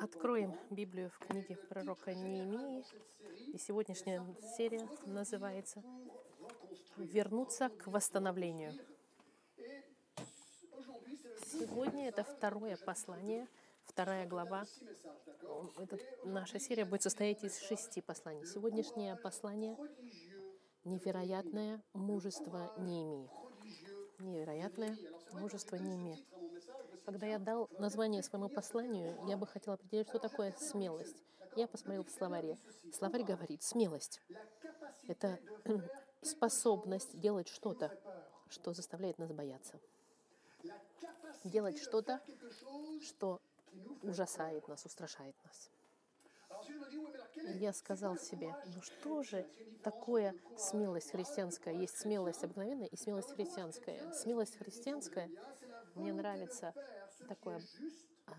Откроем Библию в книге пророка Неемии. И сегодняшняя серия называется «Вернуться к восстановлению». Сегодня это второе послание, вторая глава. Этот, наша серия будет состоять из шести посланий. Сегодняшнее послание — невероятное мужество Неемии. Невероятное мужество Неемии. Когда я дал название своему посланию, я бы хотела определить, что такое смелость. Я посмотрел в словаре. Словарь говорит, смелость — это способность делать что-то, что заставляет нас бояться. Делать что-то, что ужасает нас, устрашает нас. Я сказал себе, ну что же такое смелость христианская? Есть смелость обыкновенная и смелость христианская. Смелость христианская мне нравится такое э,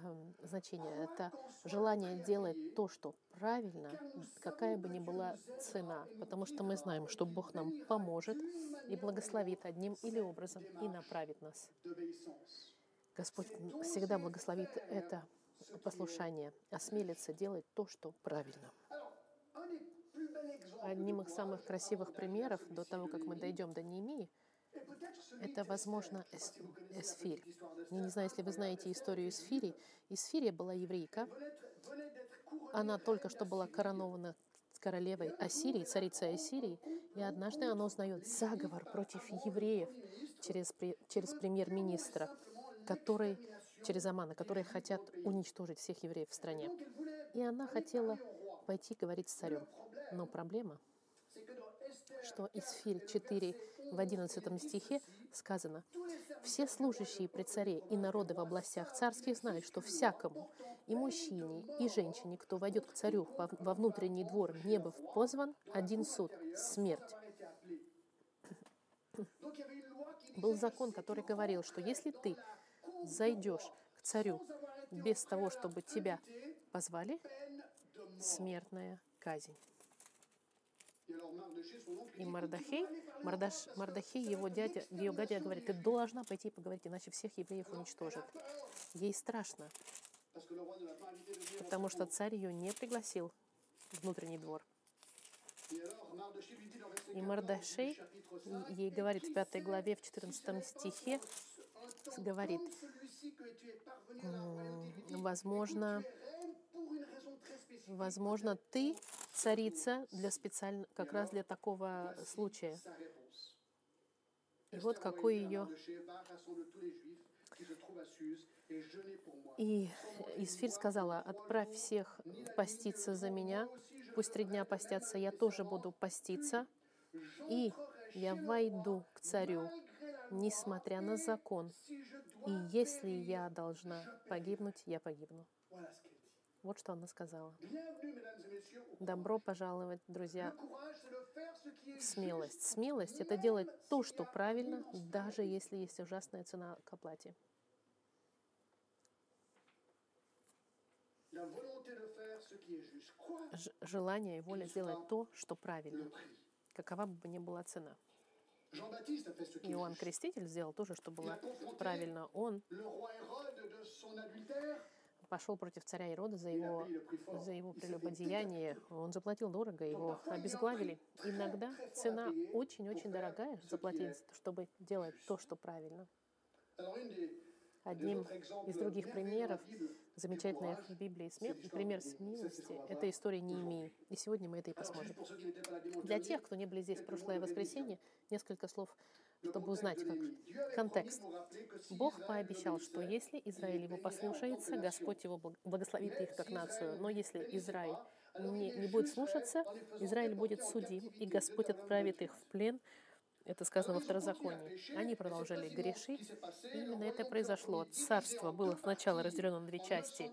значение. Это желание делать то, что правильно, какая бы ни была цена. Потому что мы знаем, что Бог нам поможет и благословит одним или образом и направит нас. Господь всегда благословит это послушание, осмелиться делать то, что правильно. Одним из самых красивых примеров до того, как мы дойдем до Неемии, это, возможно, Эсфирь. Я не знаю, если вы знаете историю Эсфири. Эсфирия была еврейка. Она только что была коронована королевой Ассирии, царицей Ассирии, и однажды она узнает заговор против евреев через, через премьер-министра, который, через Амана, которые хотят уничтожить всех евреев в стране. И она хотела пойти говорить с царем. Но проблема — что из Филь 4 в 11 стихе сказано, «Все служащие при царе и народы в областях царских знают, что всякому, и мужчине, и женщине, кто войдет к царю во внутренний двор, не быв позван, один суд — смерть». Был закон, который говорил, что если ты зайдешь к царю без того, чтобы тебя позвали, смертная казнь. И Мардахей, Мардаш, Мардахей, его дядя, ее дядя говорит, ты должна пойти поговорить, иначе всех евреев уничтожат. Ей страшно, потому что царь ее не пригласил в внутренний двор. И Мардашей ей говорит в пятой главе, в 14 стихе, говорит, возможно, возможно, ты царица для специально, как раз для такого случая. И вот какой ее... И Исфирь сказала, отправь всех поститься за меня, пусть три дня постятся, я тоже буду поститься, и я войду к царю, несмотря на закон, и если я должна погибнуть, я погибну. Вот что она сказала. Добро пожаловать, друзья, в смелость. Смелость — это делать то, что правильно, даже если есть ужасная цена к оплате. Желание и воля сделать то, что правильно, какова бы ни была цена. Иоанн Креститель сделал то же, что было правильно. Он пошел против царя Ирода за его, за его прелюбодеяние. Он заплатил дорого, его обезглавили. Иногда цена очень-очень дорогая заплатить, чтобы делать то, что правильно. Одним из других примеров замечательной в Библии смел... пример смелости — это история Неемии. И сегодня мы это и посмотрим. Для тех, кто не были здесь в прошлое воскресенье, несколько слов чтобы узнать как контекст. Бог пообещал, что если Израиль его послушается, Господь его благословит их как нацию. Но если Израиль не, не будет слушаться, Израиль будет судим, и Господь отправит их в плен это сказано во второзаконии. Они продолжали грешить. И именно это произошло. Царство было сначала разделено на две части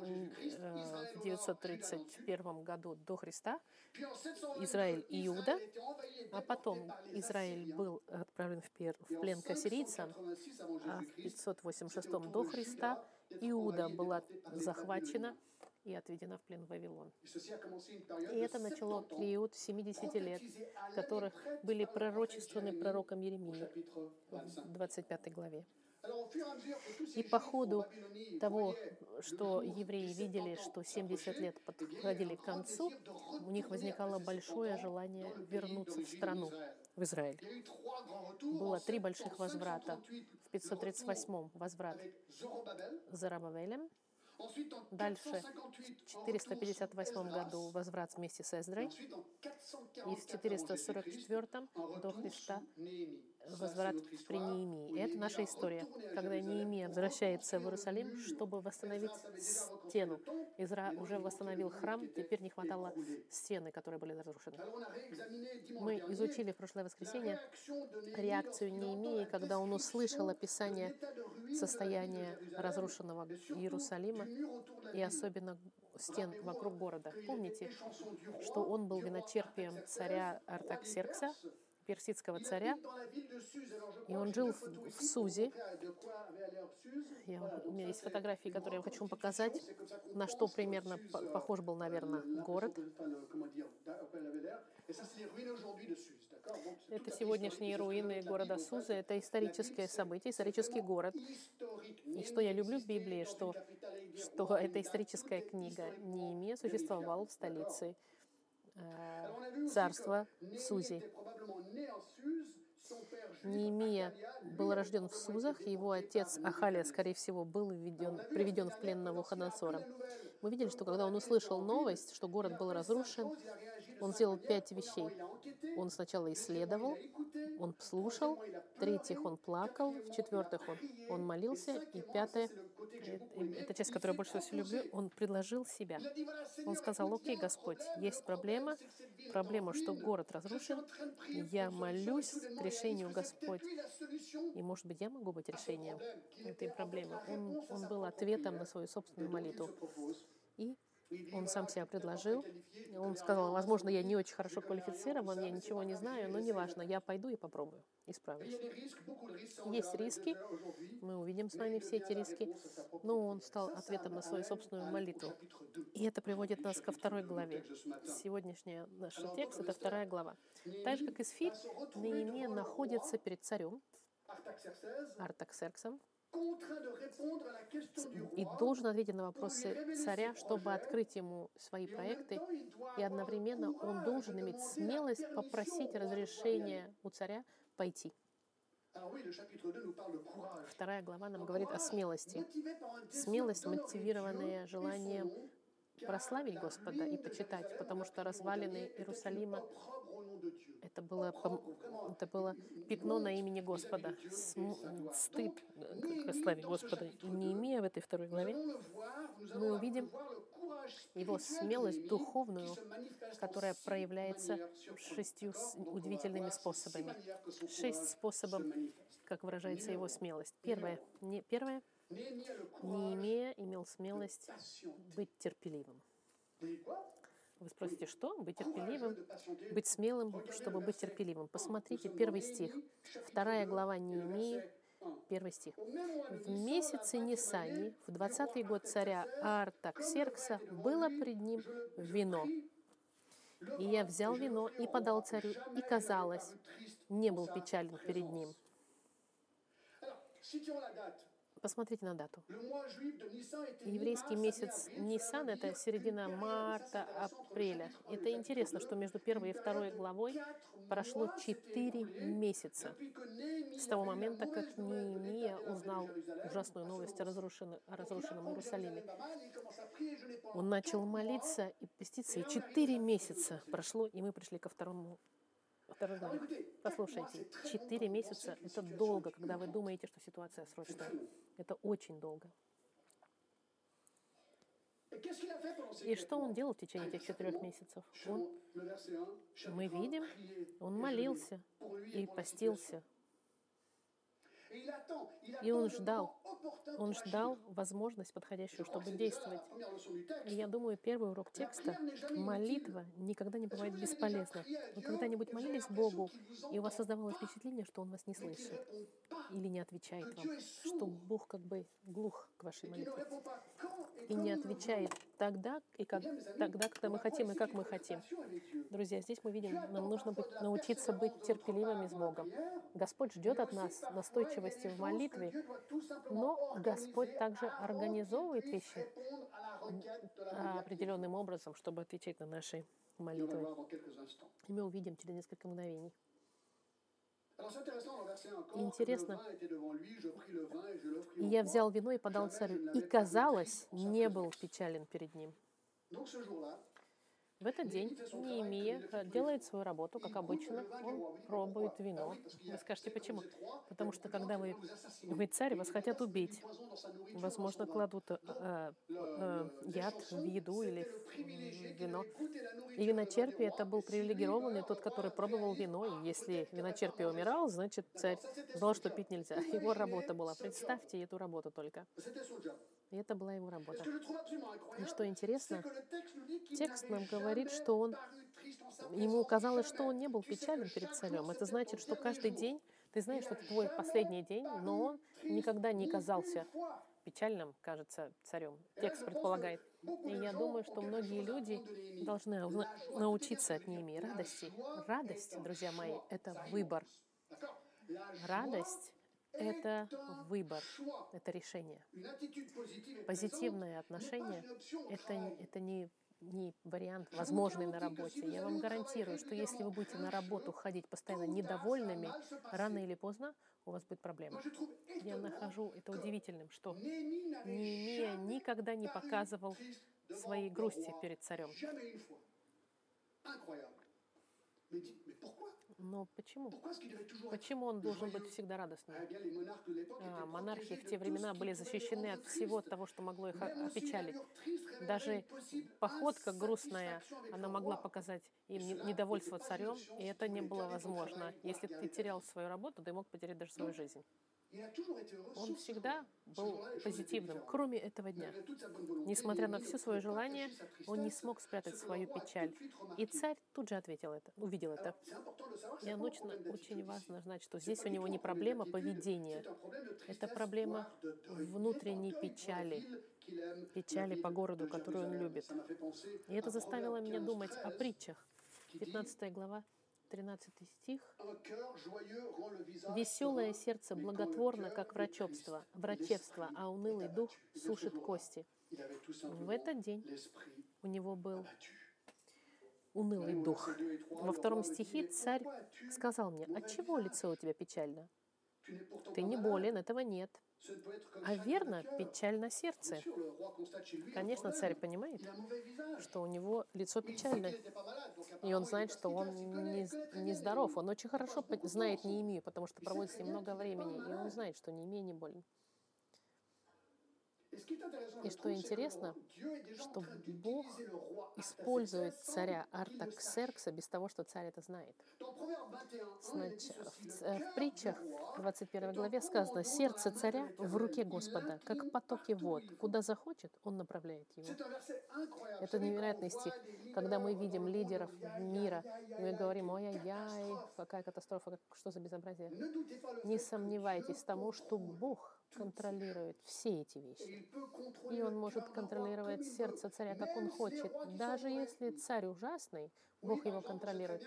э, в 931 году до Христа, Израиль и Иуда, а потом Израиль был отправлен в плен к ассирийцам, а в 586 до Христа Иуда была захвачена и отведена в плен в Вавилон. И это начало период 70 лет, которых были пророчествованы пророком Еремией в 25 главе. И по ходу того, что евреи видели, что 70 лет подходили к концу, у них возникало большое желание вернуться в страну, в Израиль. Было три больших возврата. В 538 возврат Зарабавелем, Дальше. в 458 году возврат вместе с Эздрой. И в 444 до Христа возврат при Неемии. И это наша история, когда Неемия возвращается в Иерусалим, чтобы восстановить стену. Изра уже восстановил храм, теперь не хватало стены, которые были разрушены. Мы изучили в прошлое воскресенье реакцию Неемии, когда он услышал описание состояния разрушенного Иерусалима и особенно стен вокруг города. Помните, что он был виночерпием царя Артаксеркса, персидского царя, и он жил в, в Сузе. Я, у меня есть фотографии, которые я хочу вам показать, на что примерно похож был, наверное, город. Это сегодняшние руины города Сузы. Это историческое событие, исторический город. И что я люблю в Библии, что, что эта историческая книга Неемия существовал в столице э, царства Сузи. Неемия был рожден в Сузах, его отец Ахалия, скорее всего, был введен, приведен в плен Навуходоносора. Мы видели, что когда он услышал новость, что город был разрушен, он сделал пять вещей. Он сначала исследовал, он слушал, третьих он плакал, в четвертых он, он молился, и пятое, это часть, которую я больше всего люблю, он предложил себя. Он сказал, окей, Господь, есть проблема, проблема, что город разрушен, я молюсь к решению Господь. И, может быть, я могу быть решением этой проблемы. Он, он был ответом на свою собственную молитву. И он сам себя предложил. Он сказал, возможно, я не очень хорошо квалифицирован, я ничего не знаю, но неважно, я пойду и попробую, исправлюсь. Есть риски, мы увидим с вами все эти риски, но он стал ответом на свою собственную молитву. И это приводит нас ко второй главе. Сегодняшний наш текст — это вторая глава. Так же, как и Сфирь, Неемия находится перед царем, Артаксерксом, и должен ответить на вопросы царя, чтобы открыть ему свои проекты, и одновременно он должен иметь смелость попросить разрешения у царя пойти. Вторая глава нам говорит о смелости. Смелость, мотивированная желанием прославить Господа и почитать, потому что развалины Иерусалима это было, это было пятно на имени Господа, стыд к славе Господа. И не имея в этой второй главе, мы увидим его смелость духовную, которая проявляется шестью удивительными способами. Шесть способов, как выражается его смелость. Первое. Не, первое. Не имея, имел смелость быть терпеливым. Вы спросите, что? Быть терпеливым? Быть смелым, чтобы быть терпеливым. Посмотрите первый стих. Вторая глава Неемии, первый стих. «В месяце Нисани, в двадцатый год царя Артаксеркса, было пред ним вино. И я взял вино и подал царю, и, казалось, не был печален перед ним». Посмотрите на дату. Еврейский месяц Нисан — это середина марта, апреля. Это интересно, что между первой и второй главой прошло четыре месяца с того момента, как Неемия узнал ужасную новость о, разрушенном, о разрушенном Иерусалиме. Он начал молиться и пеститься, и четыре месяца прошло, и мы пришли ко второму Главе. Послушайте, четыре месяца — это долго, когда вы думаете, что ситуация срочная. Это очень долго. И что он делал в течение этих четырех месяцев? Он, мы видим, он молился и постился. И он ждал, он ждал возможность подходящую, чтобы действовать. И я думаю, первый урок текста — молитва никогда не бывает бесполезна. Вы когда-нибудь молились Богу, и у вас создавалось впечатление, что Он вас не слышит? или не отвечает вам, что Бог как бы глух к вашей молитве. И не отвечает тогда, и как, тогда, когда мы хотим, и как мы хотим. Друзья, здесь мы видим, нам нужно быть, научиться быть терпеливыми с Богом. Господь ждет от нас настойчивости в молитве, но Господь также организовывает вещи определенным образом, чтобы отвечать на наши молитвы. И мы увидим через несколько мгновений. Интересно. И я взял вино и подал царю. И, казалось, не был печален перед ним. В этот день Неемия э, делает свою работу, как обычно. Он пробует вино. Вы скажете, почему? Потому что когда вы, вы царь, вас хотят убить. Возможно, кладут э, э, яд в еду или в вино. И виночерпий это был привилегированный, тот, который пробовал вино. И если виночерпий умирал, значит, царь знал, что пить нельзя. Его работа была. Представьте эту работу только. И это была его работа. И что интересно, текст нам говорит, что он, ему казалось, что он не был печален перед царем. Это значит, что каждый день, ты знаешь, что это твой последний день, но он никогда не казался печальным, кажется, царем. Текст предполагает. И я думаю, что многие люди должны научиться от ними радости. Радость, друзья мои, это выбор. Радость это выбор, это решение. Позитивное отношение — это, это не, не вариант, возможный на работе. Я вам гарантирую, что если вы будете на работу ходить постоянно недовольными, рано или поздно у вас будет проблема. Я нахожу это удивительным, что Неемия никогда не показывал своей грусти перед царем. Но почему? Почему он должен быть всегда радостным? А, монархии в те времена были защищены от всего того, что могло их опечалить. Даже походка грустная, она могла показать им недовольство царем, и это не было возможно. Если ты терял свою работу, ты мог потерять даже свою жизнь. Он всегда был позитивным, кроме этого дня. Несмотря на все свое желание, он не смог спрятать свою печаль. И царь тут же ответил это, увидел это. И нужно, очень важно знать, что здесь у него не проблема поведения, это проблема внутренней печали, печали по городу, которую он любит. И это заставило меня думать о притчах. 15 глава, 13 стих. «Веселое сердце благотворно, как врачевство, врачевство, а унылый дух сушит кости». В этот день у него был унылый дух. Во втором стихе царь сказал мне, «От чего лицо у тебя печально? Ты не болен, этого нет. А верно, печально сердце. Конечно, царь понимает, что у него лицо печальное. И он знает, что он не, не здоров. Он очень хорошо знает Неемию, потому что проводит с ним много времени. И он знает, что Неемия не болен. И что интересно, что Бог использует царя Артаксеркса без того, что царь это знает. В притчах 21 главе сказано, «Сердце царя в руке Господа, как потоки вод. Куда захочет, он направляет его». Это невероятный стих. Когда мы видим лидеров мира, мы говорим, ой-яй-яй, какая катастрофа, что за безобразие. Не сомневайтесь тому, что Бог контролирует все эти вещи. И он может контролировать сердце царя, как он хочет. Даже если царь ужасный, Бог его контролирует.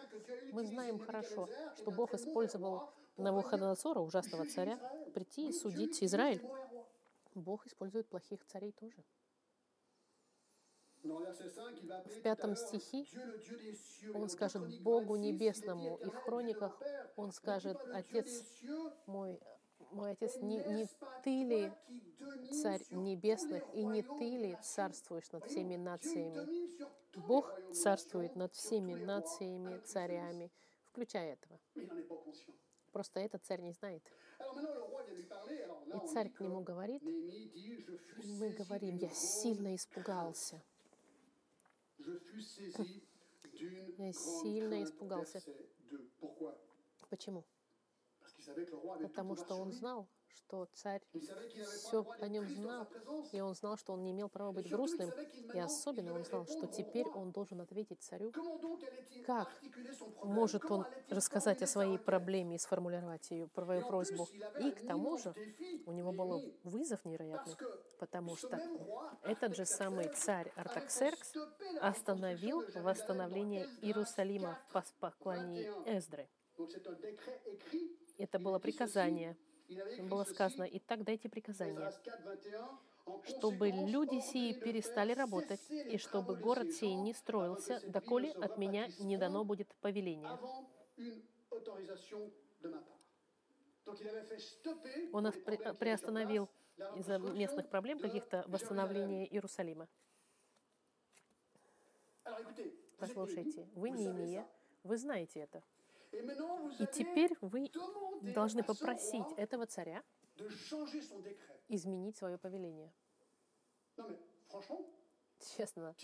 Мы знаем хорошо, что Бог использовал Навуходоносора, ужасного царя, прийти и судить Израиль. Бог использует плохих царей тоже. В пятом стихе он скажет Богу Небесному, и в хрониках он скажет, Отец мой, мой Отец, не, не ты ли Царь Небесных, и не ты ли царствуешь над всеми нациями? Бог царствует над всеми нациями, царями, включая этого. Просто этот царь не знает. И царь к нему говорит, мы говорим, я сильно испугался. Я сильно испугался. Почему? Потому что он знал, что царь все о нем знал, и он знал, что он не имел права быть грустным, и особенно он знал, что теперь он должен ответить царю, Как может он рассказать о своей проблеме и сформулировать ее, свою просьбу. И к тому же у него был вызов невероятный, потому что этот же самый царь Артаксеркс остановил восстановление Иерусалима в 4, пос- поклонении 21. Эздры. Это было приказание. Было сказано, «Итак, дайте приказание, Esdras 4, 21, en чтобы люди сии перестали работать, и чтобы город сей не строился, доколе от меня не дано будет повеление». Он приостановил из-за местных проблем каких-то восстановления Иерусалима. Послушайте, вы не имея, вы знаете это. И теперь вы должны попросить этого царя изменить свое повеление. Честно,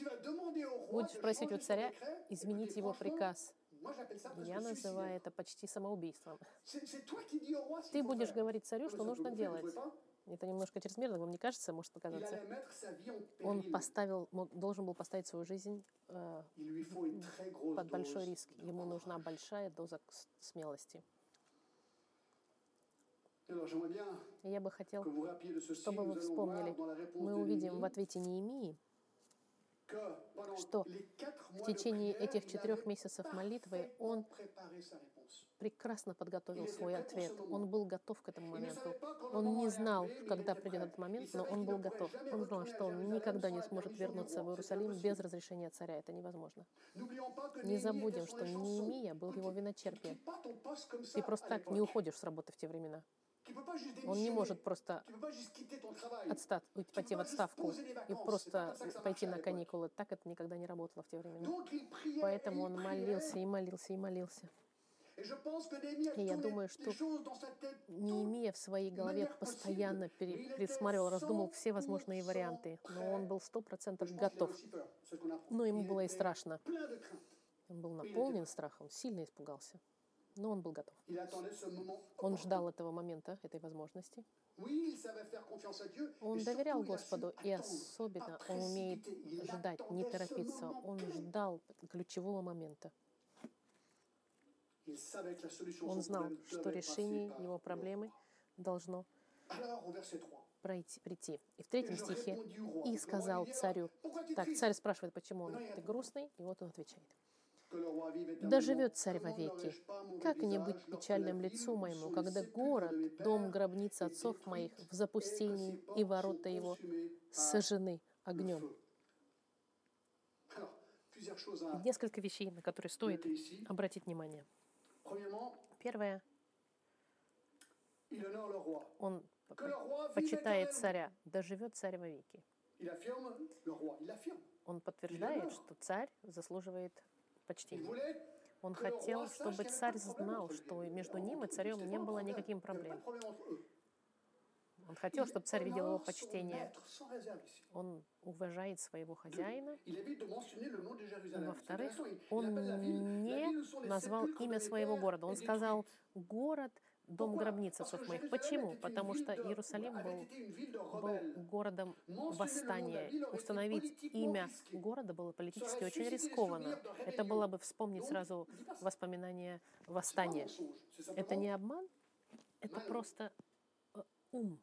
будешь просить у царя изменить его приказ. Я называю это почти самоубийством. Ты будешь говорить царю, что нужно делать. Это немножко чрезмерно, вам не кажется, может показаться? Он поставил, должен был поставить свою жизнь э, под большой риск. Ему нужна большая доза смелости. Я бы хотел, чтобы вы вспомнили, мы увидим в ответе Неемии, что в течение этих четырех месяцев молитвы он прекрасно подготовил свой ответ. Он был готов к этому моменту. Он не знал, когда придет этот момент, но он был готов. Он знал, что он никогда не сможет вернуться в. Иерусалим без разрешения царя. Это невозможно. Не забудем, что. Неемия был его виночерпием. Ты просто так не уходишь с работы в те времена. Он не может просто отстать, пойти в отставку и просто пойти на каникулы. Так это никогда не работало в те времена. Поэтому он молился и молился и молился. И я думаю, что tête Неемия в своей голове постоянно пересматривал, раздумал все 100% возможные варианты, но он был сто процентов готов. Но ему было и страшно. Он был наполнен страхом, сильно испугался. Но он был готов. Он ждал этого момента, этой возможности. Он доверял Господу, и особенно он умеет ждать, не торопиться. Он ждал ключевого момента. Он знал, что решение его проблемы должно Alors, au verset 3. пройти, прийти. И в третьем стихе и сказал alors, царю, так, царь спрашивает, почему он, ты грустный, и вот он отвечает. Que le roi vive Да éternellement. живет царь вовеки. Как не быть печальным лицу моему, когда город, дом гробницы отцов моих в запустении, и ворота его сожжены огнем. Несколько вещей, на которые стоит обратить внимание. Первое, он почитает царя, да живет царь вовеки. Он подтверждает, что царь заслуживает Voulait Он хотел, чтобы царь знал, что между ним и царем не было никаким проблем. Он хотел, чтобы царь видел его почтение. Он уважает своего хозяина. Во-вторых, он не назвал имя своего города. Он сказал город, дом гробниц отцов моих. Почему? Потому что Иерусалим был, был городом восстания. Установить имя города было политически очень рискованно. Это было бы вспомнить сразу воспоминания восстания. Это не обман, это просто э, ум.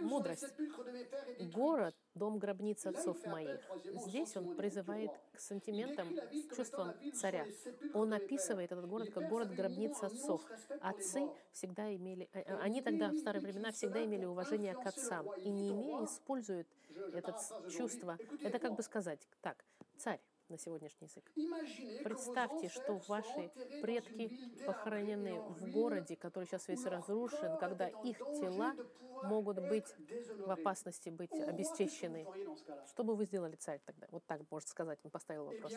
Мудрость. Город, дом гробниц отцов моих. Здесь он призывает к сантиментам, où sont царя. Он описывает этот город как город гробниц отцов. Отцы всегда имели, э, э, они тогда в старые времена всегда имели уважение к отцам. И использует Je- je это чувство. Это как бы сказать, так, царь на сегодняшний язык. Представьте, что ваши предки похоронены в городе, который сейчас весь разрушен, когда их тела могут быть в опасности быть cas-là Что бы вы сделали, царь, тогда? Вот так можно сказать, он поставил Eh вопрос.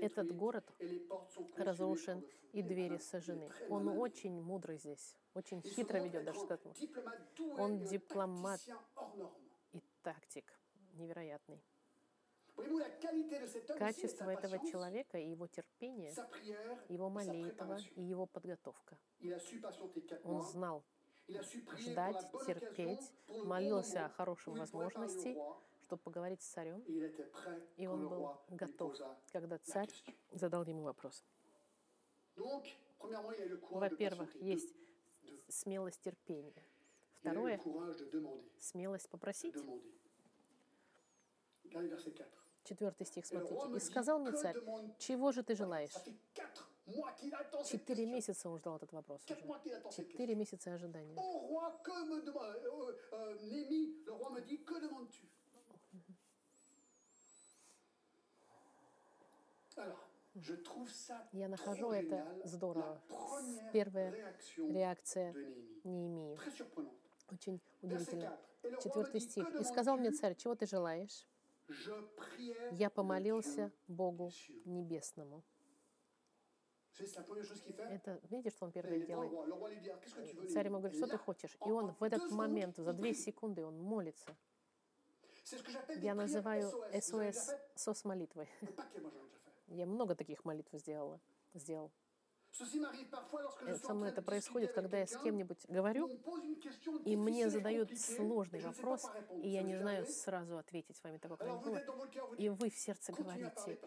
Этот город разрушен, и двери сожжены. Он очень мудрый здесь, очень хитро ведет даже doué Он дипломат. И тактик невероятный. Качество этого человека и его терпение, его молитва и его подготовка. Он знал ждать, терпеть, молился о хорошей возможности, чтобы поговорить с царем, и он был готов, когда царь задал ему вопрос. Во-первых, есть смелость терпения. Второе, смелость попросить. demander. Regardez verset 4. Четвертый стих, смотрите. «И сказал мне царь, чего же ты желаешь?» Четыре месяца он ждал этот вопрос уже. Четыре месяца ожидания. Euh, euh, Я нахожу это здорово. Первая Реакция. Неемии. Очень удивительно. 4. Et le roi me Четвертый стих. «И сказал мне царь, чего ты желаешь?» Я помолился Богу. Небесному. Это, видите, что он le делает? Ah, Царь ему говорит, что ты хочешь? И он в этот момент, за две секунды, он молится. Я называю СОС, déjà fait. Я много таких молитв сделала, сделал. Э, train это происходит, когда я с кем-нибудь говорю, и мне задают сложный вопрос, и я не знаю сразу ответить. С вами vous когда-нибудь было. И вы в сердце говорите,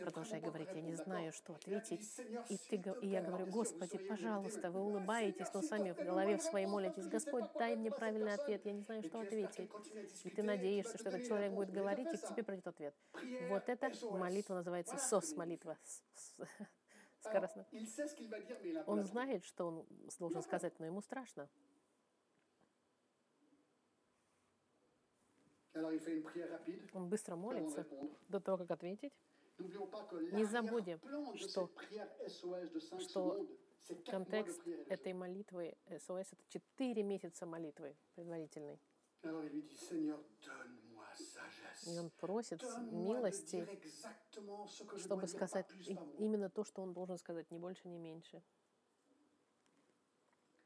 продолжай говорить, я не знаю, что ответить. И, ты, и я говорю, Господи, пожалуйста, вы Ah, улыбаетесь, но сами в голове une своей молитесь, Господь, дай мне правильный ответ, я не знаю, что ответить. И ты надеешься, что этот человек будет говорить, и к тебе придет ответ. Вот это молитва называется Voilà Скоростно. Он знает, что он должен сказать, но ему страшно. Он быстро молится до того, как ответить. Не забудем, что- cette prière SOS de 5 что secondes, c'est 4 mois de Контекст этой молитвы СОС это 4 месяца молитвы предварительной. И он просит милости, чтобы сказать именно то, что он должен сказать, ни больше, ни меньше.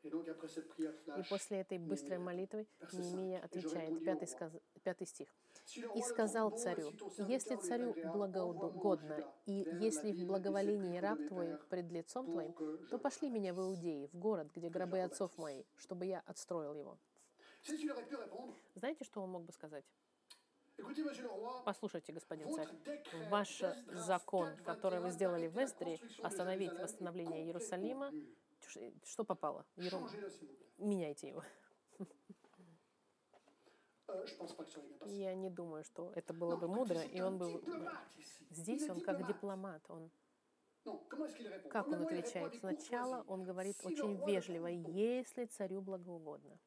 И после этой быстрой молитвы 5. отвечает, «И же пятый, сказ- пятый стих. «И сказал царю, если царю благоугодно, и если в благоволении раб твой пред лицом твоим, то пошли меня в rebâtisse». Иудеи, в город, где гробы отцов моих, чтобы я отстроил его». Знаете, что он мог бы сказать? Послушайте, господин царь, ваш закон, 4.21 который вы сделали в de остановить восстановление Иерусалима, что попало? Plaît. Меняйте его. Euh. Я не думаю, что это было бы мудро, и он бы... diplomate ici. Il Здесь он как дипломат. Он, как он отвечает? Сначала он говорит очень вежливо, если царю благоугодно.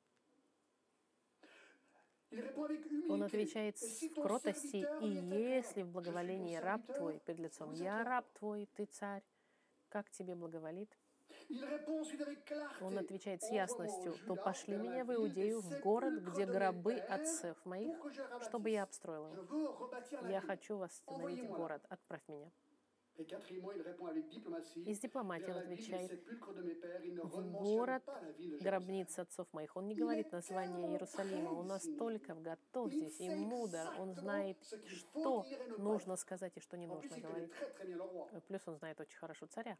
Он отвечает с кротости, и если в благоволении раб твой пред лицом, я раб твой, ты царь, как тебе благоволит? Он отвечает с ясностью, то пошли меня в Иудею, в город, где гробы отцев моих, чтобы я обстроил его. Я хочу восстановить город, отправь меня. Et quatrièmement, il répond avec diplomatie. И с дипломатией vers он отвечает, в город pas la ville de Jérusalem. гробниц отцов моих. Он не говорит название Иерусалима. Он настолько готов здесь и мудр. Он знает, что нужно сказать и что не нужно говорить. Плюс он знает очень хорошо царя.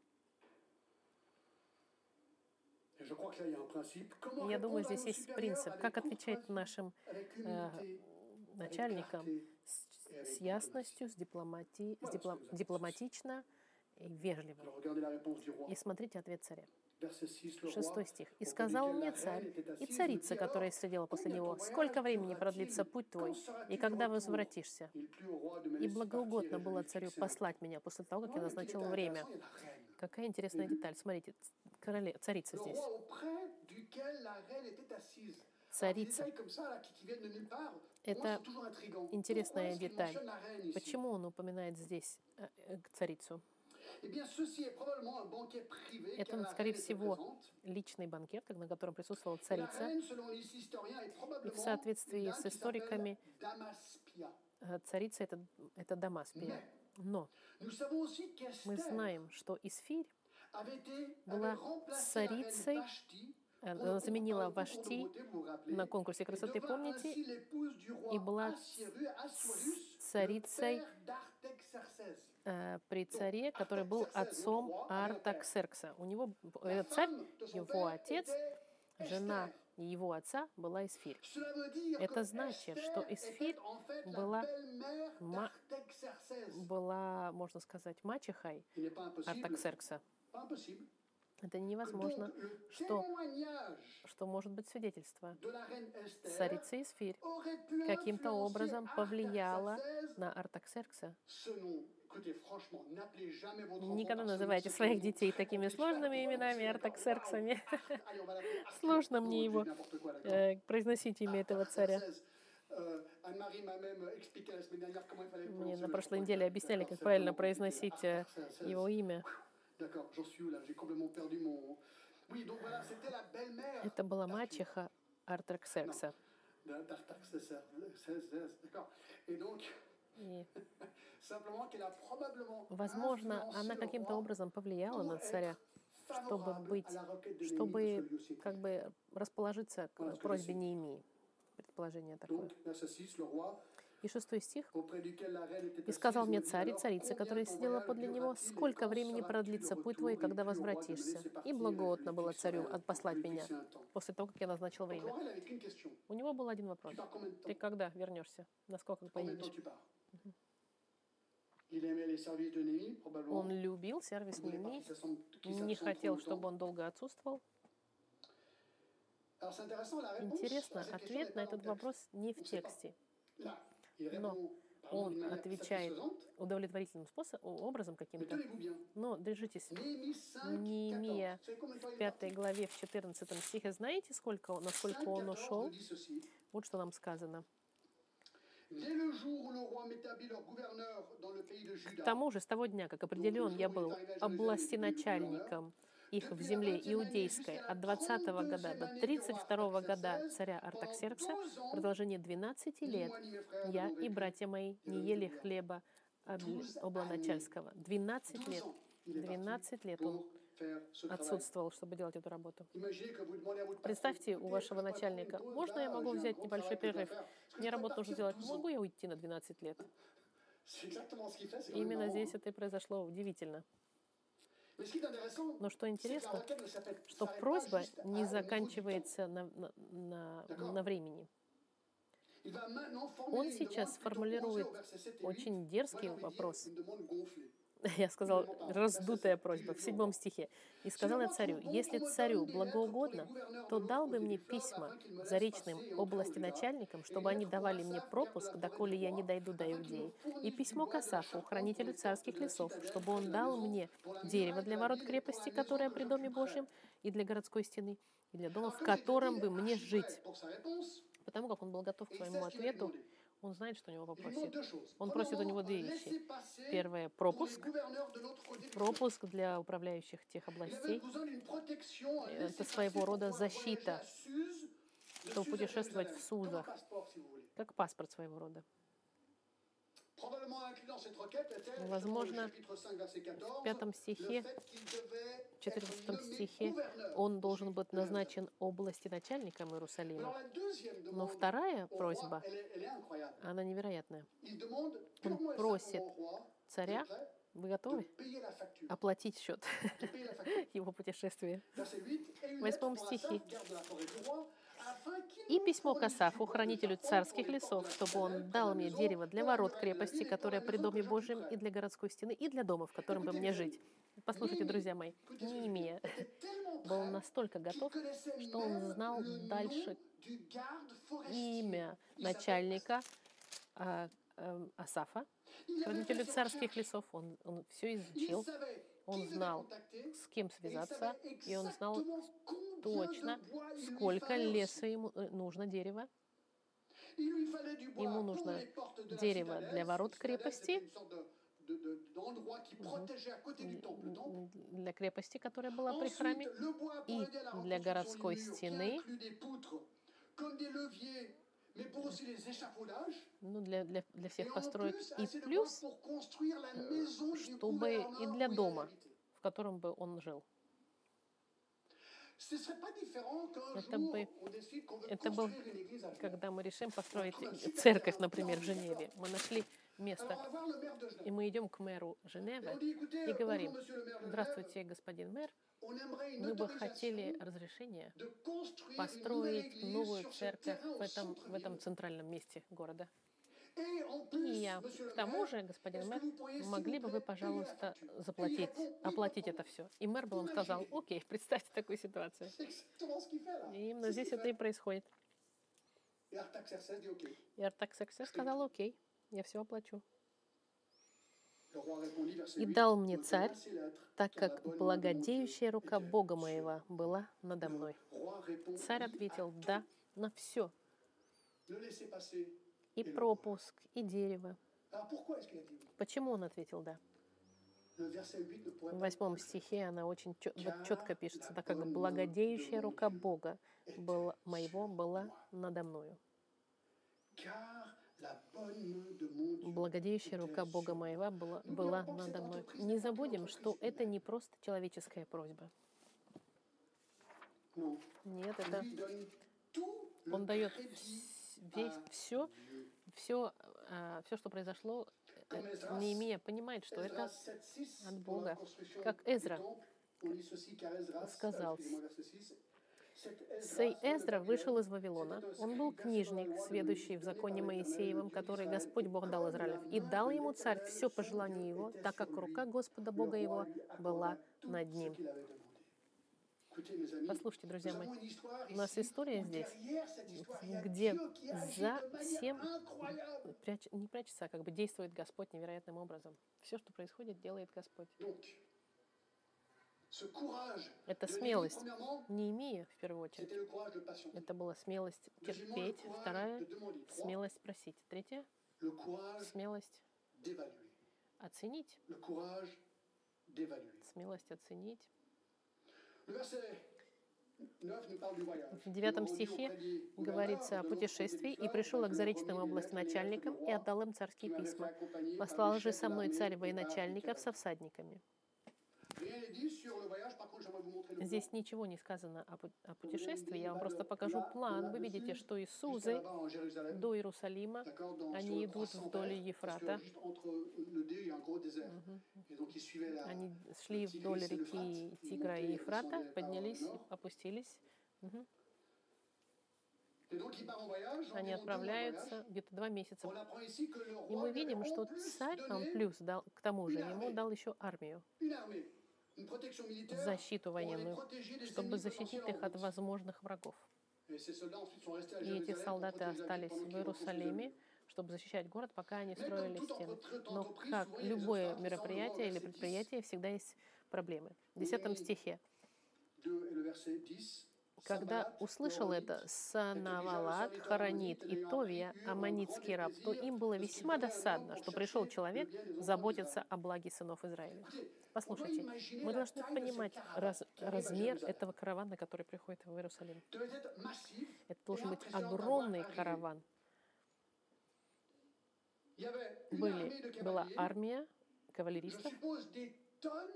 Я думаю, здесь есть принцип, как отвечать нашим э, начальникам. С, ясностью, с, дипломати, с дипло- дипломатично и вежливо. И смотрите ответ царя. Verset 6, le roi, Шестой стих. «И сказал мне царь, и царица, которая следила после него, сколько времени продлится путь твой, и когда возвратишься?» И благоугодно было царю послать меня после того, как я назначил время. Какая интересная деталь. Смотрите, короле, царица здесь. Царица. Это интересная деталь. Почему он упоминает здесь э, э, царицу? Eh Это, скорее всего. Личный банкет, на котором присутствовала царица. И в соответствии с историками, э, царица это, это Дамаспия. Но мы знаем, что Исфирь была царицей, э, она заменила Вашти на конкурсе красоты, помните? И была царицей э, при царе, который был отцом Артаксеркса. У него этот царь, его отец, жена его отца была dire Это значит, что la была ма- была, можно сказать, мачехой. Артаксеркса. Это невозможно, что, что может быть свидетельство. Царица Исфирь каким-то образом повлияла на Артаксеркса. Никогда называйте своих детей такими сложными именами, артаксерксами. Сложно мне его э, произносить имя этого царя. Euh, Мне на прошлой неделе объясняли, как правильно произносить э, его имя. D'accord, j'en suis où là J'ai complètement perdu mon. Oui, donc voilà, c'était la belle-mère Это была мачеха Артаксеркса. d'Artaxerxès. D'accord. Et donc, И, возможно, она каким-то образом повлияла на царя, чтобы быть, чтобы как бы расположиться к просьбе. Неемии. Предположение такое. Donc, verset 6, le roi, И шестой стих. «И сказал мне царь и царица, которая сидела подле него, сколько времени продлится путь твой, когда возвратишься? И et было царю Israël, от послать pour lui меня после того, как я назначил время. У него был один вопрос. Ты когда вернешься? Насколько temps поедешь? Он любил сервис qu'il не хотел, чтобы он долго отсутствовал. Интересно, ответ на этот вопрос не в тексте. Но он отвечает удовлетворительным способом, образом каким-то. Но держитесь. Néhémie 5, Неемия 14. Vous savez combien de temps в пятой главе, в 14 стихе, знаете, сколько, он- 5, насколько он 14 ушел? Вот что нам сказано. К тому же, с того дня, как определен я был областеначальником их в земле иудейской от 20 года до 32 года царя Артаксеркса, в продолжение 12 ni лет я и братья мои не ели хлеба обл- обланачальского. 12 12 лет. ans, il est parti 12 лет он отсутствовал, чтобы делать эту работу. Представьте, у «Écoutez, вашего начальника, можно я могу взять небольшой перерыв? Мне работу нужно partir сделать. 12 ans Могу я уйти на 12 лет? Именно здесь это и произошло удивительно. Но что интересно, что просьба не заканчивается на, на, на, времени. Он сейчас формулирует posée au verset 7 et 8. Очень дерзкий вопрос. Я сказал, раздутая просьба в седьмом стихе. «И сказал я царю, если царю благоугодно, то дал бы мне письма заречным области начальникам, чтобы они давали мне пропуск, доколе я не дойду до Иудеи, и письмо к Асафу, хранителю царских лесов, чтобы он дал мне дерево для ворот крепости, которое при Доме Божьем, и для городской стены, и для дома, в котором бы мне жить». Потому как он был готов к своему ответу. Он знает, что у него попросит. Он просит у него две вещи. Первое – пропуск. Пропуск для управляющих тех областей, Это своего рода защита, чтобы путешествовать в Сузах. Как паспорт своего рода. Возможно, justement, au chapitre 5, verset 14, В пятом стихе, fait qu'il devait в 14 être nommé стихе он должен быть назначен области начальником Иерусалима. Но вторая просьба, она невероятная. Он просит царя, вы готовы оплатить счет его путешествия? Verset 8, et une В восьмом стихе. И письмо к Асафу, хранителю царских лесов, чтобы он дал мне дерево для ворот крепости, которое при Доме Божьем, и для городской стены, и для дома, в котором бы мне жить. Послушайте, друзья мои, Неемия был настолько готов, что он знал дальше имя начальника а, эм, Асафа, хранителю царских лесов. Он, он все изучил, он знал, с кем связаться, и он знал точно, сколько леса ему э, нужно дерева. Ему нужно дерево для ворот крепости. для крепости, которая была при храме, и для городской стены. Ну, для, для, для всех plus, и плюс, чтобы и для дома. в котором бы он жил. Это бы- это был, когда мы решим построить церковь, например, в Женеве. Мы нашли место. И мы идем к мэру Женевы и говорим, здравствуйте, господин мэр, мы бы хотели nouvelle построить новую церковь в этом, в этом центральном месте города. И я, к тому же, господин мэр, могли бы вы, пожалуйста, заплатить, И il répond, «Oui, оплатить это все. И мэр бы вам сказал, окей, представьте такую ситуацию. И именно здесь это и происходит. И Артаксерксес сказал, окей, я все оплачу. И 8, дал мне «Me царь, так как благодеющая рука Бога моего была надо мной. Царь ответил, да, на все. И пропуск, и дерево. Почему он ответил да? Le verset 8 ne pourrait В восьмом стихе она очень вот четко пишется, так как благодеющая рука Бога была, моего была надо мною. Благодеющая рука Бога моего была, была надо мной. Не забудем, что это не просто человеческая просьба. Нет, это он дает весь, à все, Dieu. все, все, что произошло, э, Esdras, Неемия понимает, что это Esdras 7:6, от Бога. Как Эзра сказал, Сей Эздра вышел из Вавилона. Он был книжник, сведущий в законе Моисеевом, который Господь Бог дал Израилю. И дал ему царь все по желанию его, так как рука Господа Бога его была над ним. Послушайте, друзья мои, у нас история здесь, где за всем пряч- не прячется, а как бы действует Господь невероятным образом. Все, что происходит, делает Господь. Это смелость. Неемия, в первую очередь. Это была смелость терпеть. Вторая смелость просить. Третья смелость оценить. Смелость оценить. Le verset 9 nous parle du voyage. В девятом стихе говорится о путешествии, и пришел к заречным Rémi, область les lettres, les начальникам lettres и отдал им царские письма. Послал же со мной царь военачальников со всадниками. Здесь ничего не сказано о пу- о путешествии, я вам просто покажу план. Вы видите, что из Сузы до Иерусалима они идут 300 вдоль Ефрата. la- Они шли вдоль реки Тигра и Ефрата, поднялись, опустились. Voyage, Они отправляются где-то два месяца. И мы видим, что царь, он плюс дал, к тому же, ему дал еще армию, защиту военную, чтобы защитить их от возможных врагов. И эти солдаты остались в Иерусалиме, чтобы защищать город, пока они строили стены. Но как любое мероприятие или verset 10. предприятие, всегда есть проблемы. В 10 стихе. Deux- et le verset 10, Когда услышал это Санавалат, и Товия, аммонитский раб, то им было весьма досадно, что пришел человек заботиться о благе сынов Израиля. Послушайте, мы должны понимать раз- размер этого каравана, который приходит в Иерусалим. Это должен быть огромный караван. Были, была армия кавалеристов,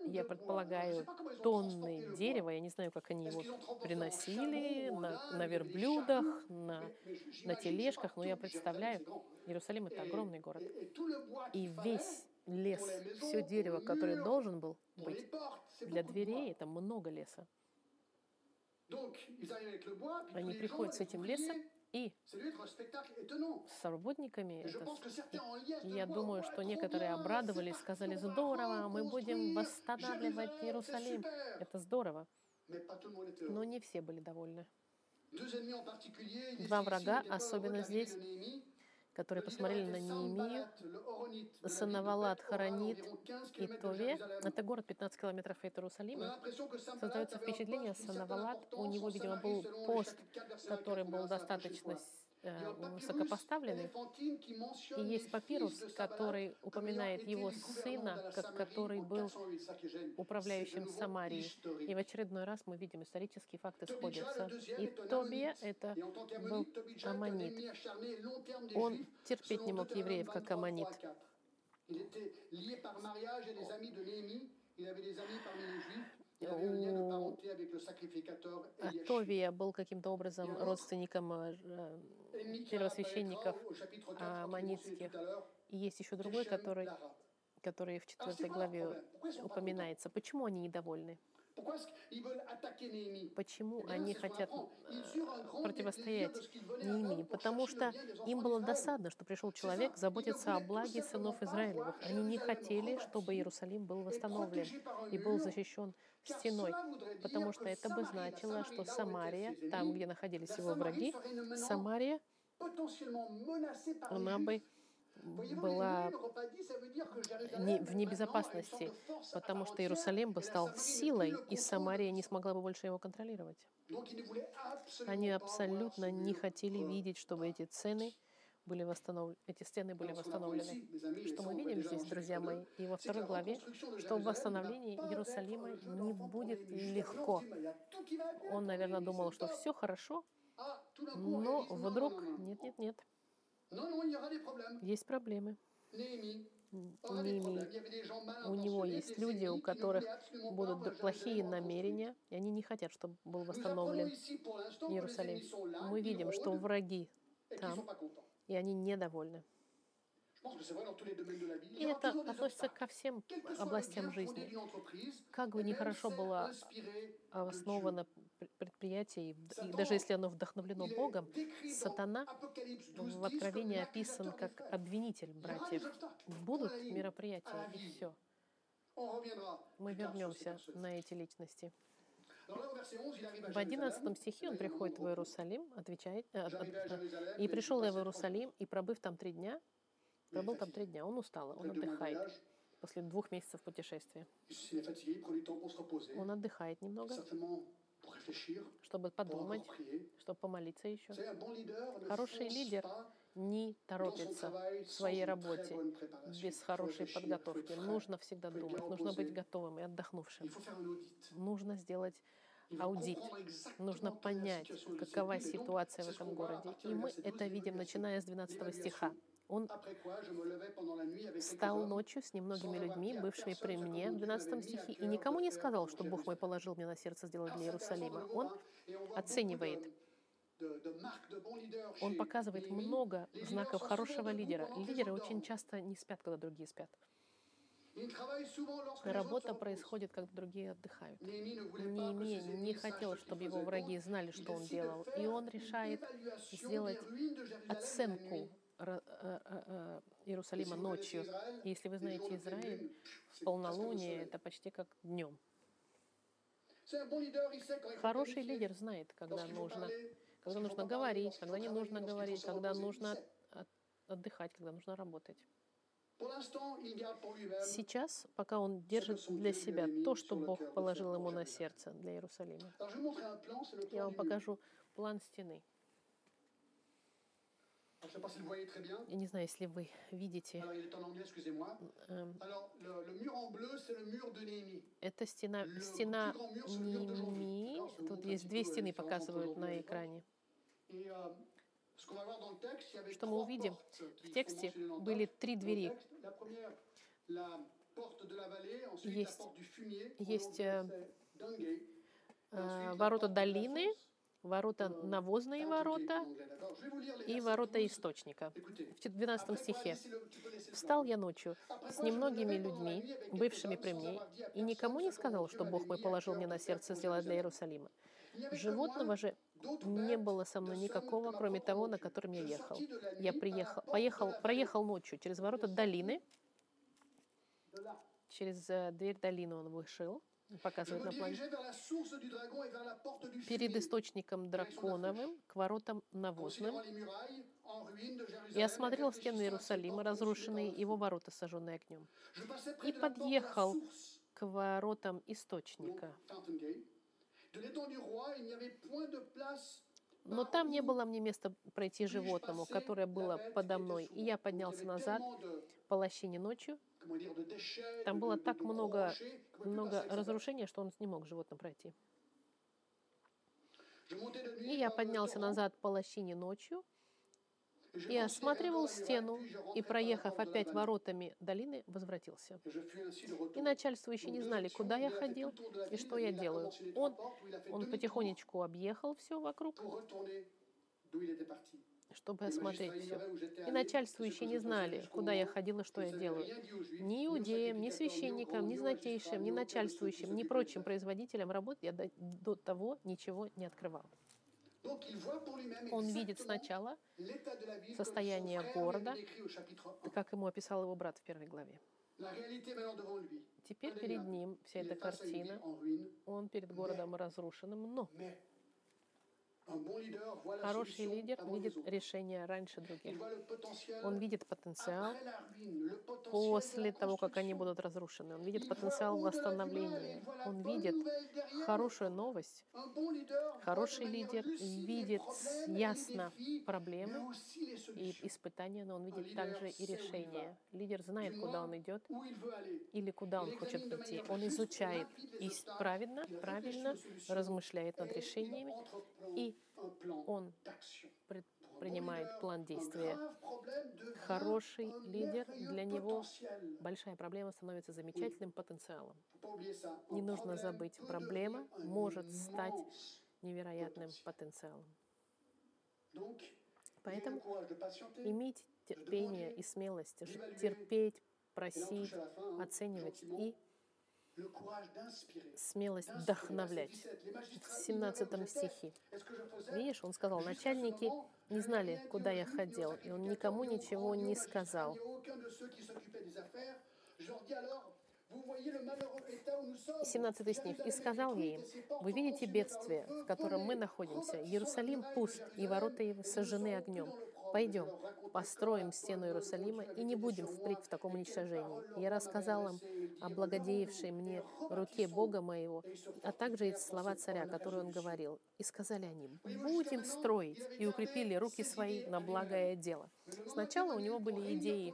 я предполагаю, тонны дерева, я не знаю, как они его приносили, на, на верблюдах, на, на тележках, но я представляю. Иерусалим это огромный город. И весь лес, все дерево, которое должен был быть для дверей, это много леса. Они приходят с этим лесом, и с работниками, это я думаю, что некоторые обрадовались, сказали, здорово, мы будем восстанавливать Иерусалим. Это здорово. Но не все были довольны. Два врага, особенно здесь. Которые посмотрели на Неемию, Санавалат, Харанит environ 15 и Тове. Это город 15 километров от Иерусалима. Создается впечатление, Санавалат, у него, видимо, был пост, chapitres 4, verset 1 à который 4, был достаточно э, высокопоставленный. И есть папирус, который упоминает его сына, как который был 408, ça qui est gêne. управляющим Самарией. И в очередной раз мы видим, исторические факты сходятся. И Тобия — это был аммонит. Он терпеть не мог евреев, как 23, аммонит. 3 à 4. Il était lié par mariage et des amis de Néhémie. Il avait des amis parmi les Juifs. Il avait un lien de у. Товия был каким-то образом родственником э, э, первосвященников apparaîtra au chapitre 4, а, comme j'ai mentionné Аманитских. tout à l'heure, И есть еще другой, который, который в четвертой главе упоминается. Почему они недовольны? Почему Eh они хотят э, противостоять Неемии? Потому что им было досадно, что пришел человек заботиться о благе сынов Израилевых. Они не хотели, чтобы Иерусалим был восстановлен и был защищен стеной. Потому что это бы значило, что Самария, там, где находились его враги, Самария, она бы была не- в небезопасности, потому что Иерусалим бы стал силой, и Самария не смогла бы больше его контролировать. Они абсолютно не хотели видеть, чтобы эти цены были восстановлены, эти стены были восстановлены. Что мы видим здесь, друзья мои, 2, и во второй главе, что восстановление Иерусалима не будет легко. Он, наверное, думал, что все хорошо, Ah, но вдруг нет, нет, нет, есть проблемы. Неемии. У него есть люди, у которых будут плохие намерения, и они не хотят, чтобы был восстановлен Иерусалим. Мы видим, что враги там. И они недовольны. И это относится ко всем областям жизни. Как бы eh нехорошо было основано пр- предприятие, и даже если оно вдохновлено Богом, Сатана Apocalypse 12, в 10 comme Откровении описан как обвинитель братьев. Будут мероприятия, и все. Мы вернемся на эти личности. В 11 Jérusalem. стихе он приходит в Иерусалим, отвечает, э, и пришел я в Иерусалим, и пробыв там три дня, пробыл там три дня, он устал, он отдыхает после двух месяцев путешествия. Он отдыхает немного, чтобы подумать, чтобы помолиться еще. Хороший лидер не travail в своей работе без хорошей подготовки. Нужно всегда думать, нужно быть готовым и отдохнувшим. Нужно сделать аудит. Нужно понять, какова ситуация в этом городе. И мы это 12, видим, начиная с 12 стиха. Он встал ночью с немногими людьми, бывшими при мне, в 12 стихе, и никому не сказал, что Бог мой положил мне на сердце сделать для Иерусалима. Он оценивает. Он показывает много знаков хорошего лидера. Лидеры очень часто не спят, когда другие спят. Работа происходит, когда другие отдыхают. Неемия не хотел, чтобы его враги знали, что он делал. И он решает сделать оценку э, э, э, Иерусалима ночью. И если вы знаете Израиль, в полнолуние это почти как днем. Хороший лидер знает, когда нужно, когда нужно говорить, когда не нужно говорить, когда нужно отдыхать, когда нужно работать. Сейчас, пока он держит для себя то, что Бог положил ему на сердце для Иерусалима. Я вам покажу план стены. Я не знаю, если вы видите, эм, это стена, стена vous Тут есть две стены, показывают на экране. Что мы увидим? В тексте были три двери. Есть- есть, э, э, ворота долины, ворота euh, навозные ворота и ворота 12. источника. В 12 Après quoi, стихе. «Встал я ночью с немногими людьми, бывшими при мне, и никому не сказал, что Бог мой положил мне на сердце сделать для. Иерусалима. Животного же не было со мной никакого, кроме того, на котором я ехал. Я приехал, поехал, проехал ночью через ворота долины, через э, дверь долины он вышел, показывает на плане, перед источником драконовым к воротам навозным, и осмотрел стены Иерусалима, разрушенные, его ворота, сожженные огнем, и подъехал к воротам источника. Но там не было мне места пройти животному, которое было подо мной. И я поднялся назад по лощине ночью. Там было так много, много разрушения, что он не мог животным пройти. И я поднялся назад по лощине ночью, и осматривал стену, и, проехав опять воротами долины, возвратился. И начальствующие не знали, куда я ходил и что я делаю. Он, он потихонечку объехал все вокруг, чтобы осмотреть все. И начальствующие не знали, куда я ходил и что я делаю. Ни иудеям, ни священникам, ни знатейшим, ни начальствующим, ни прочим производителям работ я до того ничего не открывал. Он видит сначала, состояние города, lui avait décrit au chapitre 1. как ему описал его брат в первой главе. Теперь перед ним вся эта картина, он перед городом разрушенным, но хороший лидер видит решение раньше других. Он видит потенциал после того, как они будут разрушены. Он видит потенциал восстановления. Он видит хорошую новость. Хороший лидер видит ясно проблемы и испытания, но он видит также и решения. Лидер знает, куда он идет или куда он хочет manière Он изучает и правильно, правильно размышляет над решениями, и он предпринимает план действия. Хороший лидер для него большая проблема становится замечательным потенциалом. Не нужно забыть, проблема может стать невероятным потенциалом. Поэтому имейте терпение и смелость, терпеть, просить, оценивать и. Смелость вдохновлять. Verset 17, les magistrats В ignoraient où 17 j'étais, стихе. Видишь, он сказал, начальники не знали, куда я ходил, и он никому ничего не сказал. 17 стих. «И сказал им, вы видите бедствие, в котором мы находимся. Иерусалим пуст, и ворота его сожжены огнем. Пойдем, построим стену Иерусалима и не будем впредь в таком уничтожении. Я рассказал им о благодеявшей мне руке Бога моего, а также и слова царя, которые он говорил. И сказали они, будем строить, и укрепили руки свои на благое дело. Сначала у него были идеи,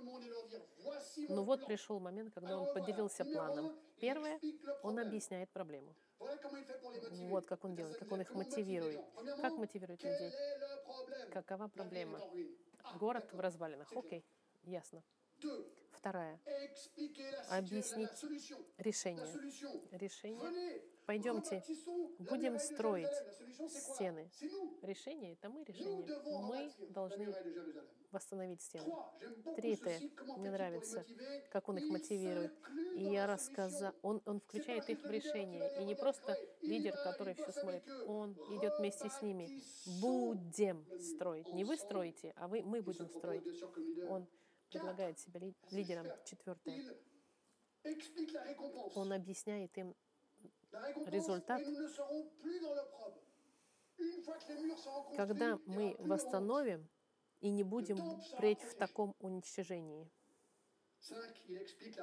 но вот пришел момент, когда он поделился планом. Первое, он объясняет проблему. Вот как он делает, как он их мотивирует. Как мотивирует людей? Какова проблема? Город в развалинах. Окей, ясно. Вторая. Объяснить решение. Решение. Пойдемте, будем строить стены. Решение — это мы решение. Мы должны восстановить стены. Третье. Мне нравится, как он их мотивирует. И я рассказал, он, он включает их в решение. И не просто лидер, который все смотрит, он идет вместе с ними. Будем строить. Не вы строите, а вы, мы будем строить. Он предлагает себя ли- лидером. Четвертое. Он объясняет им результат, когда мы восстановим и не будем впредь в таком уничтожении.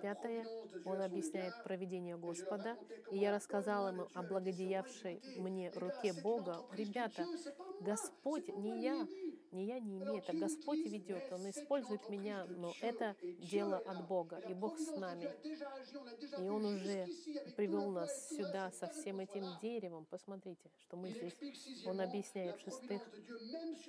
Пятое. Он объясняет проведение Господа. И я рассказал ему о благодеявшей мне руке Бога. Ребята, Господь, не я, не я не имею, это Господь ведет, Он использует меня, но это дело от Бога, и Бог с нами. И Он уже привел нас сюда со всем этим деревом. Посмотрите, что мы здесь. Он объясняет в шестых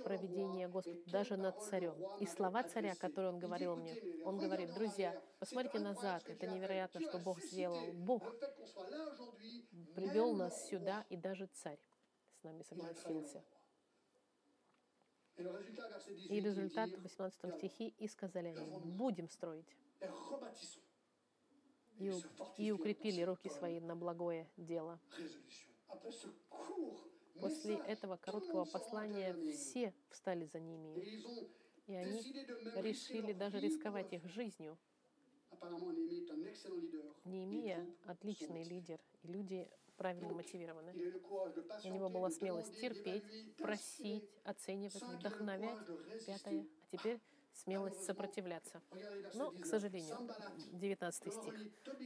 проведение Господа даже над царем. И слова царя, которые он говорил мне, он говорит, друзья, посмотрите назад, это невероятно, что Бог сделал. Бог привел нас сюда, и даже царь с нами согласился. И результат в 18 стихе, и сказали они, будем строить. И, и укрепили руки свои на благое дело. После этого короткого послания все встали за ними. И они решили даже рисковать их жизнью, Неемия — отличный лидер, и люди правильно мотивированы. У него была смелость терпеть, просить, оценивать, вдохновять. Пятое. А теперь смелость сопротивляться. Но, к сожалению, 19 стих.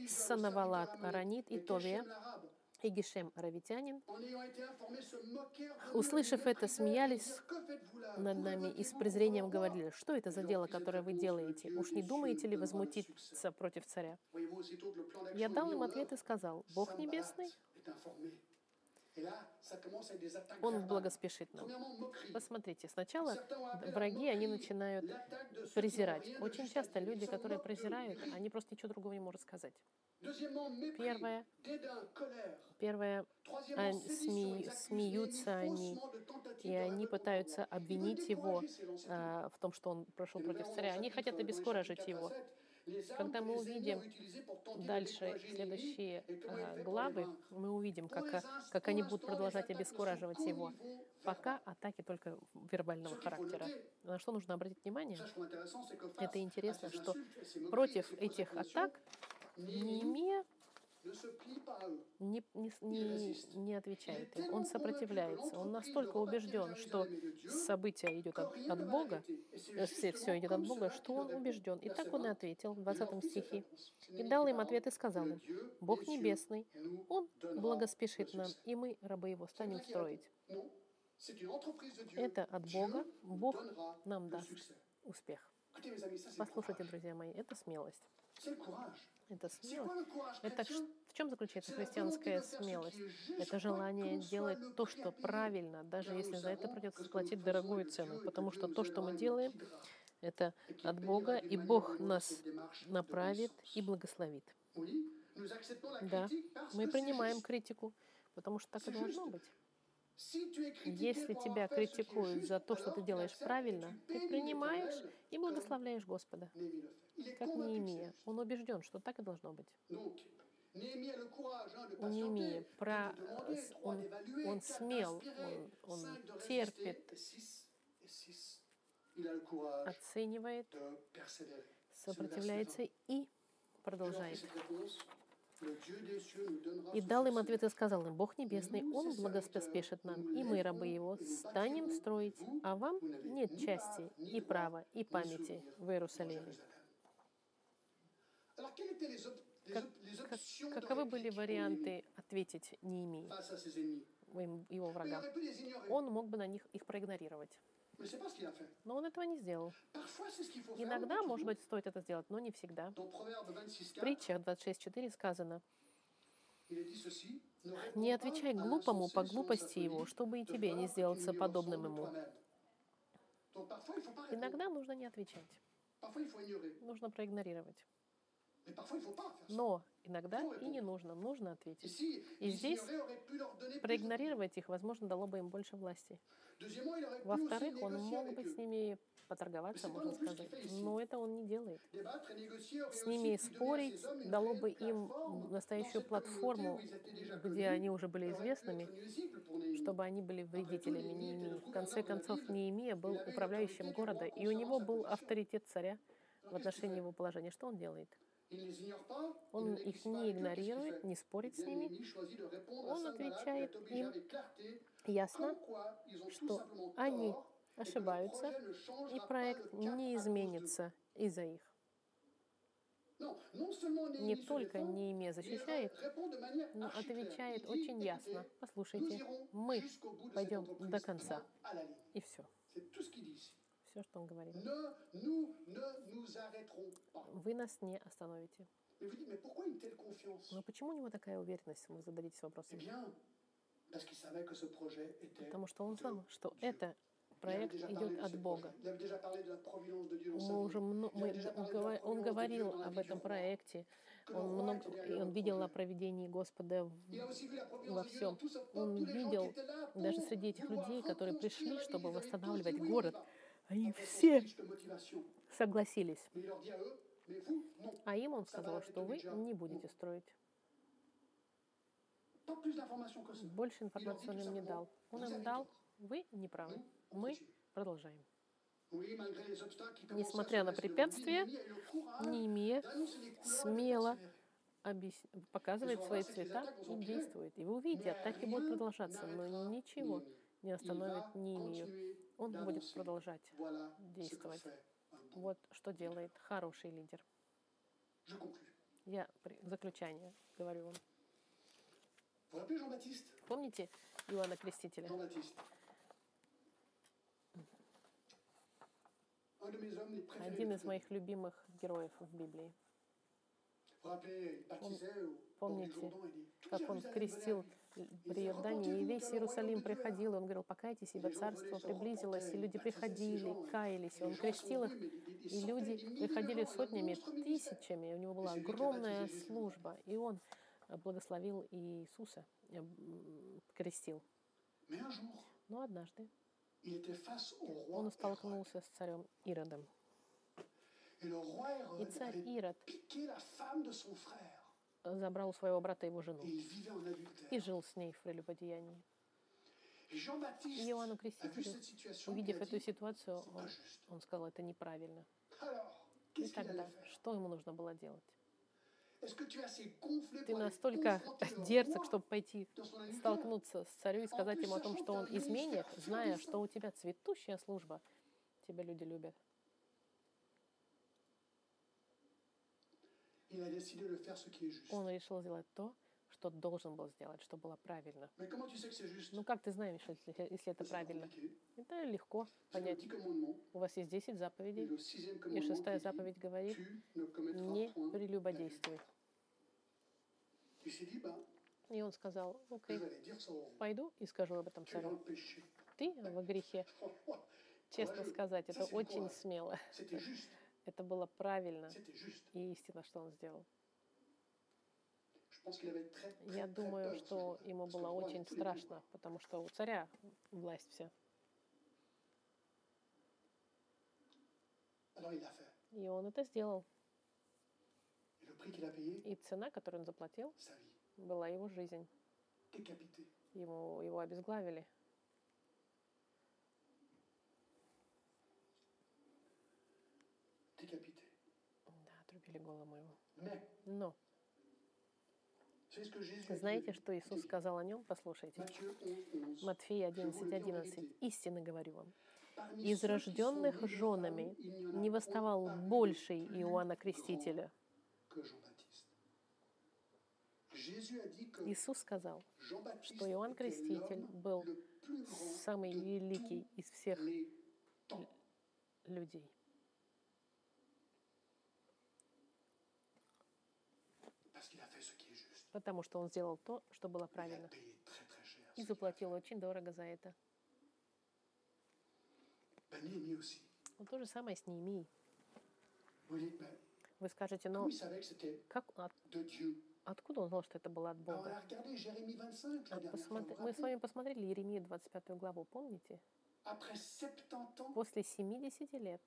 Санавалат Аранит и Товия и Гешем Аравитянин, услышав это, смеялись над нами и с презрением говорили, что это за дело, которое вы делаете? Уж не думаете ли возмутиться против царя? Я дал им ответ и сказал, Бог Небесный Он verbales. благоспешит нам. Посмотрите, сначала враги, они начинают презирать. Очень часто люди, которые презирают, они просто ничего другого не могут сказать. Первое, первое, а, sédition. сме- смеются они, и они пытаются обвинить его а, в том, что он прошел против царя. Они хотят обескуражить его. 4 à 7, les armes Когда мы увидим Дальше, следующие а, главы, мы увидим, как, а, как они будут продолжать обескураживать его. Пока атаки только вербального характера. На что нужно обратить внимание? Это интересно, что против этих атак Неемия не, не, не, не отвечает им. Он сопротивляется. Он настолько убежден, что событие идет от, от Бога, э, все, все идет от Бога, что он убежден. И так он и 20. ответил в Il leur 20 fit cette стихе. И дал им ответ и сказал им, Бог небесный, Он благоспешит нам, и мы, рабы Его, станем строить. Это от Бога, Бог нам даст успех. Послушайте, друзья мои, это смелость. Это смелость. Это в чем заключается христианская смелость? Это желание делать то, что правильно, даже если за это придется faisons дорогую цену, потому что то, что мы делаем, это от Бога, и Бог нас направит и благословит. Да, Мы принимаем критику, потому что так и должно быть. Если тебя критикуют за то, что ты делаешь правильно, ты принимаешь и благословляешь Господа, Как Неемия. Он убежден, что так и должно быть. У Неемии patienter, про- он, он смел, он, он терпит, оценивает, сопротивляется и продолжает. И дал им ответ и сказал им, Бог Небесный, Он благоспешит нам, и мы, рабы Его, станем строить, а вам нет части, и права, и памяти в Иерусалиме. Как- Как- каковы были варианты ответить Неемии, Néhémie face à ses ennemis им- его ignorer, Он мог бы на них их проигнорировать. Но он этого не сделал. Иногда, может быть, стоит это сделать, но не всегда. В 26.4, притчах 26.4 сказано, «Не отвечай глупому по глупости его, чтобы и тебе не сделаться подобным ему». Иногда нужно не отвечать, нужно проигнорировать. Но иногда и не нужно, нужно ответить. И здесь Проигнорировать их, возможно, дало бы им больше власти. Во-вторых, он мог бы с ними поторговаться, можно сказать. Но это он не делает. С ними спорить дало бы им настоящую платформу, где они уже были известными, чтобы они были вредителями Неемии. В конце концов, Неемия был управляющим города, и у него был авторитет царя в отношении его положения. Что он делает? Он их не игнорирует, не спорит Eh с ними. Он отвечает им Ясно, что они ошибаются, и проект не изменится из-за их. Не только défend, Неемия защищает, но отвечает очень ясно. Послушайте, мы пойдем до конца. И все. Все, что он говорит. Вы нас не остановите. Но почему у него такая уверенность? Вы зададитесь Eh вопросом. Потому что он знал, что это проект идет от Бога. Мы уже мно- мы, он, говорил об этом проекте, он, много, он видел о проведении Господа в- во всем. Он видел даже среди этих людей, которые пришли, чтобы восстанавливать город, son все согласились. А им он сказал, что вы не будете строить. Больше информации он им не дал. Он им дал, вы не правы. Мы продолжаем. Несмотря на препятствия, Неемия смело показывает свои цвета и действует. И вы увидите, атаки будут продолжаться, но ничего не остановит Неемию. Он будет продолжать действовать. Вот что делает хороший лидер. Я при- в заключение говорю вам. Помните Иоанна Крестителя? Один из моих любимых героев в Библии. Помните, как он крестил. При Иордании, и весь Иерусалим приходил, и он говорил, покайтесь, ибо царство приблизилось, и люди приходили, каялись, и он крестил их, и люди приходили сотнями, тысячами, у него была огромная служба, и он э, благословил Иисуса, э, крестил. Но однажды он столкнулся с царем Иродом. И царь Ирод забрал у своего брата его жену и жил с ней в прелюбодеянии. Иоанну Крестителю, situation. увидев эту ситуацию, он, он сказал, это неправильно. И тогда, что ему нужно было делать? Ты настолько дерзок, чтобы пойти столкнуться с царю и сказать ему о том, что он изменник, зная, что у тебя цветущая служба, тебя люди любят. Он решил сделать то, что должен был сделать, что было правильно. Ну как ты знаешь, если, если это правильно? Это легко понять. У вас есть 10 Et заповедей, и шестая заповедь говорит, не прелюбодействуй. И он сказал, окей, пойду и скажу об этом царю. Ты во грехе. Честно сказать, это очень смело. Это было правильно и истинно, что он сделал. Я думаю, что ему было очень страшно, потому что у царя власть вся. И он это сделал. И цена, которую он заплатил, была его жизнь. Ему, его обезглавили. Да, отрубили голову его. Mais, Но знаете, что Иисус сказал о нем? Послушайте. Matthieu 11, 11. Матфея Je vous le dis en 11.11. vérité. Истинно говорю вам. Из рожденных женами не восставал больший Иоанна Крестителя. Иисус сказал, что Иоанн Креститель был самый великий из всех людей. Потому что он сделал то, что было правильно. И заплатил очень дорого за это. aussi. Ну, то же самое с Неемией. Вы скажете, но как, от- откуда он знал, что это было от Бога? a regardé Jérémie 25 la dernière fois. посмотри- Мы с вами посмотрели Еремию 25 главу, помните? Après 70 ans, После 70 лет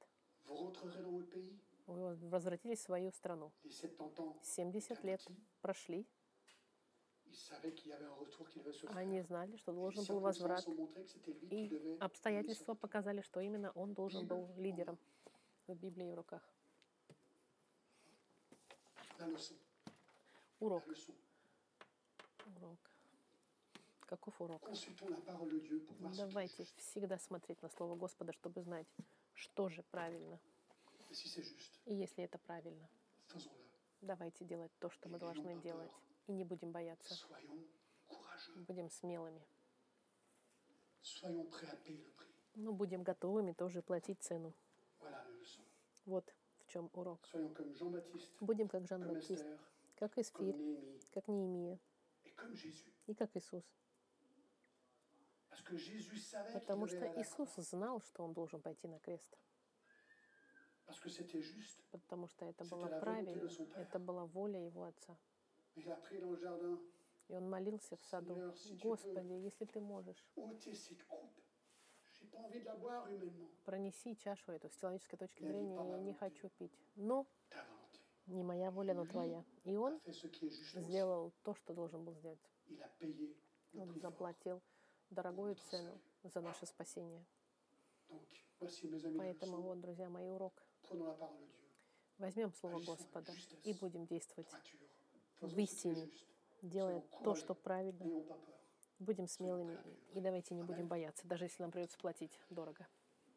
вы возвратились в свою страну. Les 70 ans, 70 лет прошли, они знали, что должен был возврат. И обстоятельства показали, что именно он должен был лидером в Библии в руках. Урок. Урок. Каков урок? Давайте всегда смотреть на Слово Господа, чтобы знать, что же правильно. И если это правильно, давайте делать то, что мы должны делать. И не будем бояться. Будем смелыми. Но будем готовыми тоже платить цену. Вот в чем урок. Будем как Жан Esther, как Néhémie как Неемия и как Иисус. Потому что Иисус знал, что он должен пойти на крест. Потому что это было правильно. Это была воля его Отца. И он молился в саду. Господи, если ты можешь, пронеси чашу эту. С человеческой точки зрения я не хочу пить. Но не моя воля, но твоя. И он сделал то, что должен был сделать. Он заплатил дорогую цену за наше спасение. Поэтому вот, друзья, мои урок. Возьмем Слово Господа и будем действовать, Droiture. В Faisons ce qui est истине. juste. делая то, что правильно. Будем смелыми и давайте не будем бояться, даже если нам придется платить дорого.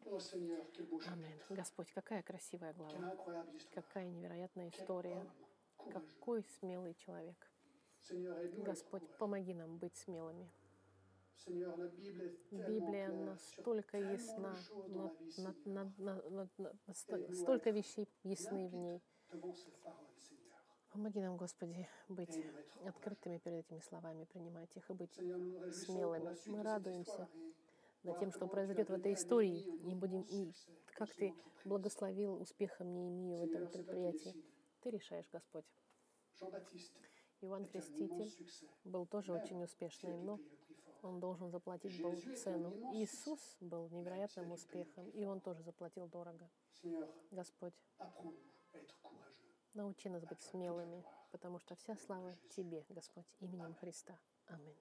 Аминь. Господь, какая красивая глава. Какая невероятная история. Какой смелый человек. Господь, помоги нам быть смелыми. Библия настолько ясна, на- на- на- столько вещей ясны в ней. Помоги нам, Господи, быть открытыми перед этими словами, принимать их и быть смелыми. Мы радуемся над тем, что произойдет в этой истории, и будем, и как Ты благословил успехом Неемию в этом предприятии. Ты решаешь, Господь. Иоанн Креститель был тоже очень успешный, но он должен заплатить был цену. Иисус был невероятным успехом, и он тоже заплатил дорого. Господь, научи нас быть смелыми, потому что вся слава Тебе, Господь, именем Христа. Аминь.